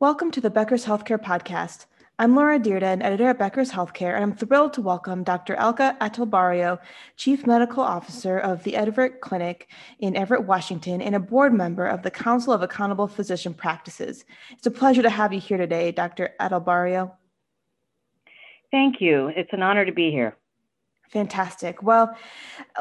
Welcome to the Becker's Healthcare Podcast. I'm Laura an editor at Becker's Healthcare, and I'm thrilled to welcome Dr. Alka Atal-Barrio, Chief Medical Officer of the Everett Clinic in Everett, Washington, and a board member of the Council of Accountable Physician Practices. It's a pleasure to have you here today, Dr. Atal-Barrio. Thank you. It's an honor to be here. Fantastic. Well,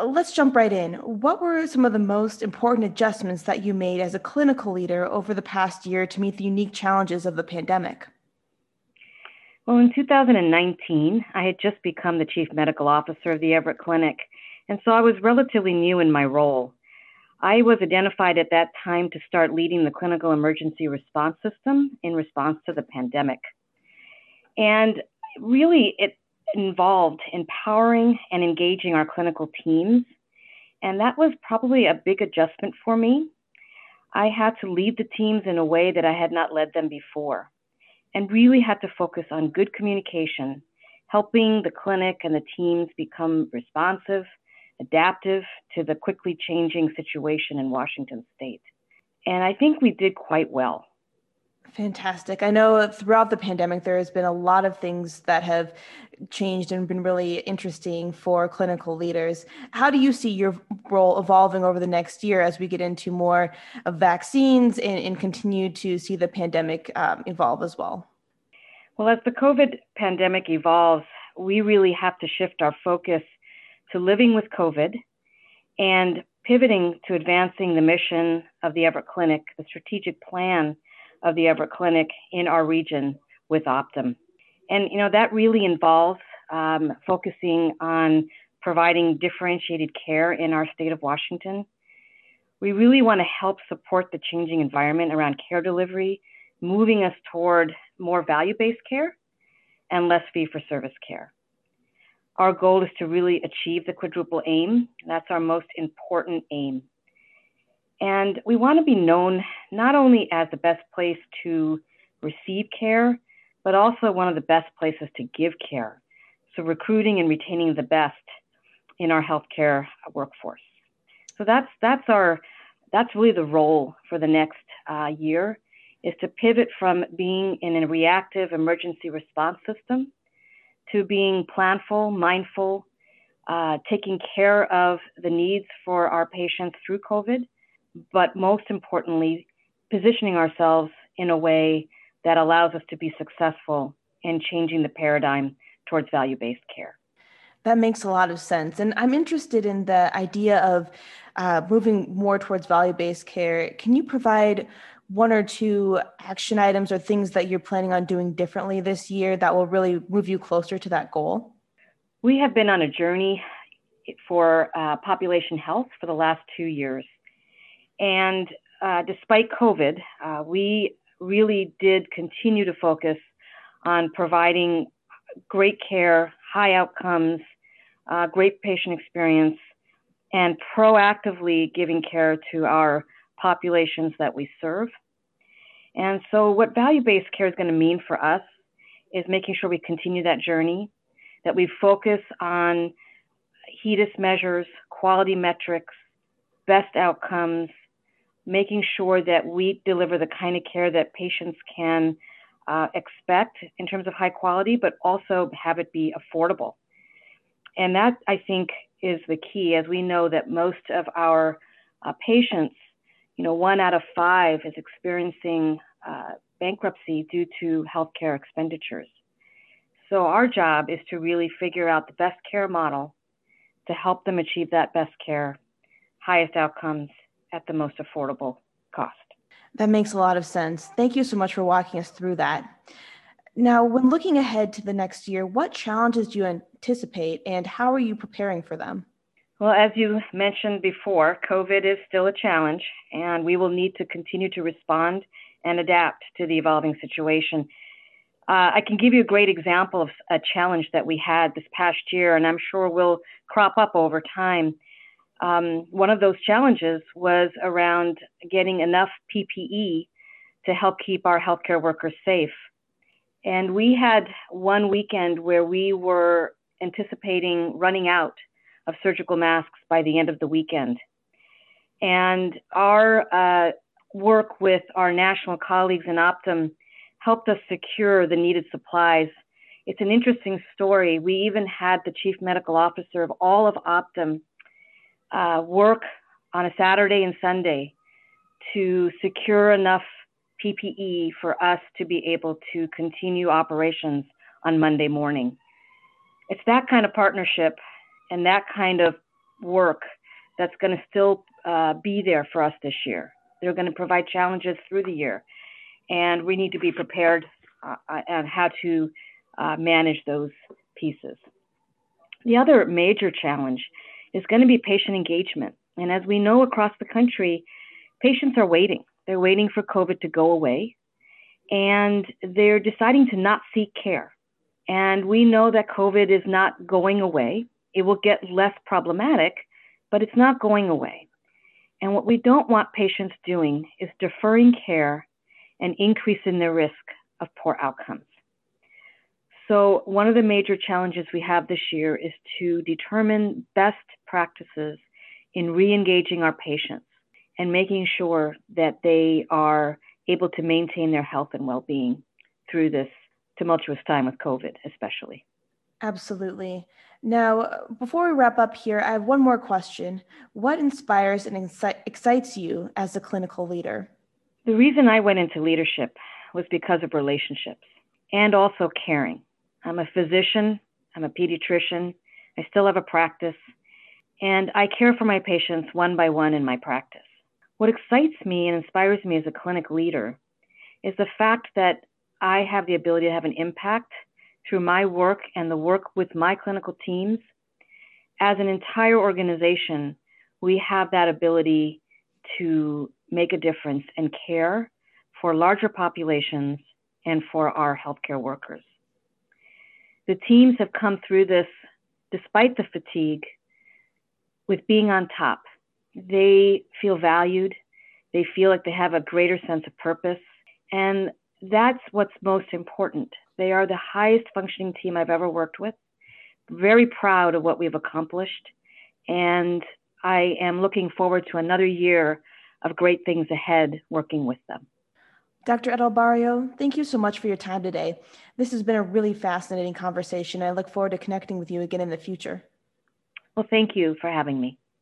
let's jump right in. What were some of the most important adjustments that you made as a clinical leader over the past year to meet the unique challenges of the pandemic? Well, in 2019, I had just become the chief medical officer of the Everett Clinic, and so I was relatively new in my role. I was identified at that time to start leading the clinical emergency response system in response to the pandemic. And really, it involved empowering and engaging our clinical teams. And that was probably a big adjustment for me. I had to lead the teams in a way that I had not led them before and really had to focus on good communication, helping the clinic and the teams become responsive, adaptive to the quickly changing situation in Washington state. And I think we did quite well. Fantastic. I know throughout the pandemic, there has been a lot of things that have changed and been really interesting for clinical leaders. How do you see your role evolving over the next year as we get into more of vaccines and, and continue to see the pandemic um, evolve as well? Well, as the COVID pandemic evolves, we really have to shift our focus to living with COVID and pivoting to advancing the mission of the Everett Clinic, the strategic plan of the Everett Clinic in our region with Optum. And, you know, that really involves um, focusing on providing differentiated care in our state of Washington. We really want to help support the changing environment around care delivery, moving us toward more value based care and less fee for service care. Our goal is to really achieve the quadruple aim. That's our most important aim. And we want to be known not only as the best place to receive care, but also one of the best places to give care. So recruiting and retaining the best in our healthcare workforce. So that's that's our that's really the role for the next uh, year is to pivot from being in a reactive emergency response system to being planful, mindful, uh, taking care of the needs for our patients through COVID, but most importantly, positioning ourselves in a way that allows us to be successful in changing the paradigm towards value based care. That makes a lot of sense. And I'm interested in the idea of uh, moving more towards value based care. Can you provide one or two action items or things that you're planning on doing differently this year that will really move you closer to that goal? We have been on a journey for uh, population health for the last two years. And uh, despite COVID, uh, we really did continue to focus on providing great care, high outcomes, uh, great patient experience, and proactively giving care to our populations that we serve. And so, what value based care is going to mean for us is making sure we continue that journey, that we focus on HEDIS measures, quality metrics, best outcomes, making sure that we deliver the kind of care that patients can uh, expect in terms of high quality, but also have it be affordable. And that, I think, is the key, as we know that most of our uh, patients, you know, one out of five is experiencing uh, bankruptcy due to healthcare expenditures. So, our job is to really figure out the best care model to help them achieve that best care, highest outcomes, at the most affordable cost. That makes a lot of sense. Thank you so much for walking us through that. Now, when looking ahead to the next year, what challenges do you anticipate and how are you preparing for them? Well, as you mentioned before, COVID is still a challenge, and we will need to continue to respond and adapt to the evolving situation. Uh, I can give you a great example of a challenge that we had this past year, and I'm sure will crop up over time um, one of those challenges was around getting enough PPE to help keep our healthcare workers safe. And we had one weekend where we were anticipating running out of surgical masks by the end of the weekend. And our uh, work with our national colleagues in Optum helped us secure the needed supplies. It's an interesting story. We even had the chief medical officer of all of Optum uh, work on a Saturday and Sunday to secure enough PPE for us to be able to continue operations on Monday morning. It's that kind of partnership and that kind of work that's going to still uh, be there for us this year. They're going to provide challenges through the year, and we need to be prepared uh, uh, on how to uh, manage those pieces. The other major challenge is going to be patient engagement. And as we know across the country, patients are waiting. They're waiting for COVID to go away, and they're deciding to not seek care. And we know that COVID is not going away. It will get less problematic, but it's not going away. And what we don't want patients doing is deferring care and increasing their risk of poor outcomes. So, one of the major challenges we have this year is to determine best practices in re engaging our patients and making sure that they are able to maintain their health and well being through this tumultuous time with COVID, especially. Absolutely. Now, before we wrap up here, I have one more question. What inspires and excites you as a clinical leader? The reason I went into leadership was because of relationships and also caring. I'm a physician, I'm a pediatrician, I still have a practice, and I care for my patients one by one in my practice. What excites me and inspires me as a clinic leader is the fact that I have the ability to have an impact through my work and the work with my clinical teams. As an entire organization, we have that ability to make a difference and care for larger populations and for our healthcare workers. The teams have come through this despite the fatigue with being on top. They feel valued, they feel like they have a greater sense of purpose, and that's what's most important. They are the highest functioning team I've ever worked with. Very proud of what we've accomplished, and I am looking forward to another year of great things ahead working with them. Dr. Atal-Barrio, thank you so much for your time today. This has been a really fascinating conversation. I look forward to connecting with you again in the future. Well, thank you for having me.